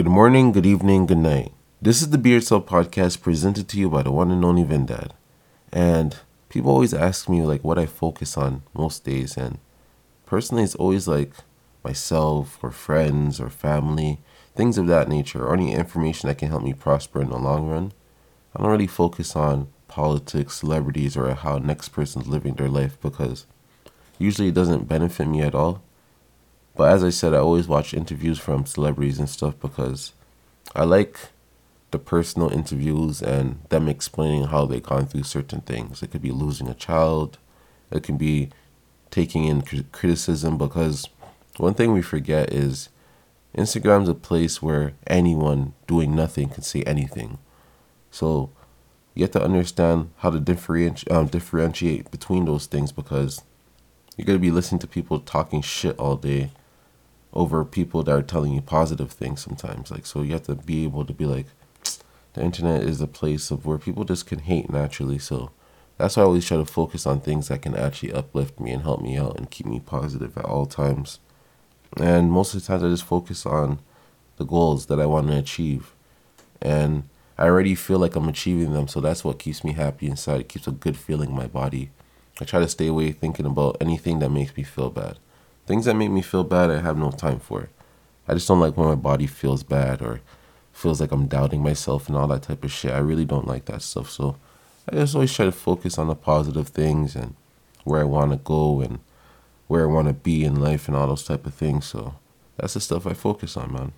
Good morning, good evening, good night. This is the Beard Cell podcast presented to you by the one and only Vindad. And people always ask me like what I focus on most days and personally it's always like myself or friends or family, things of that nature, or any information that can help me prosper in the long run. I don't really focus on politics, celebrities, or how next person's living their life because usually it doesn't benefit me at all. But as I said, I always watch interviews from celebrities and stuff because I like the personal interviews and them explaining how they've gone through certain things. It could be losing a child, it can be taking in criticism because one thing we forget is Instagram's a place where anyone doing nothing can say anything. So you have to understand how to differentiate um, differentiate between those things because you're gonna be listening to people talking shit all day over people that are telling you positive things sometimes. Like so you have to be able to be like the internet is a place of where people just can hate naturally. So that's why I always try to focus on things that can actually uplift me and help me out and keep me positive at all times. And most of the times I just focus on the goals that I want to achieve. And I already feel like I'm achieving them, so that's what keeps me happy inside. It keeps a good feeling in my body. I try to stay away thinking about anything that makes me feel bad. Things that make me feel bad, I have no time for. I just don't like when my body feels bad or feels like I'm doubting myself and all that type of shit. I really don't like that stuff. So I just always try to focus on the positive things and where I want to go and where I want to be in life and all those type of things. So that's the stuff I focus on, man.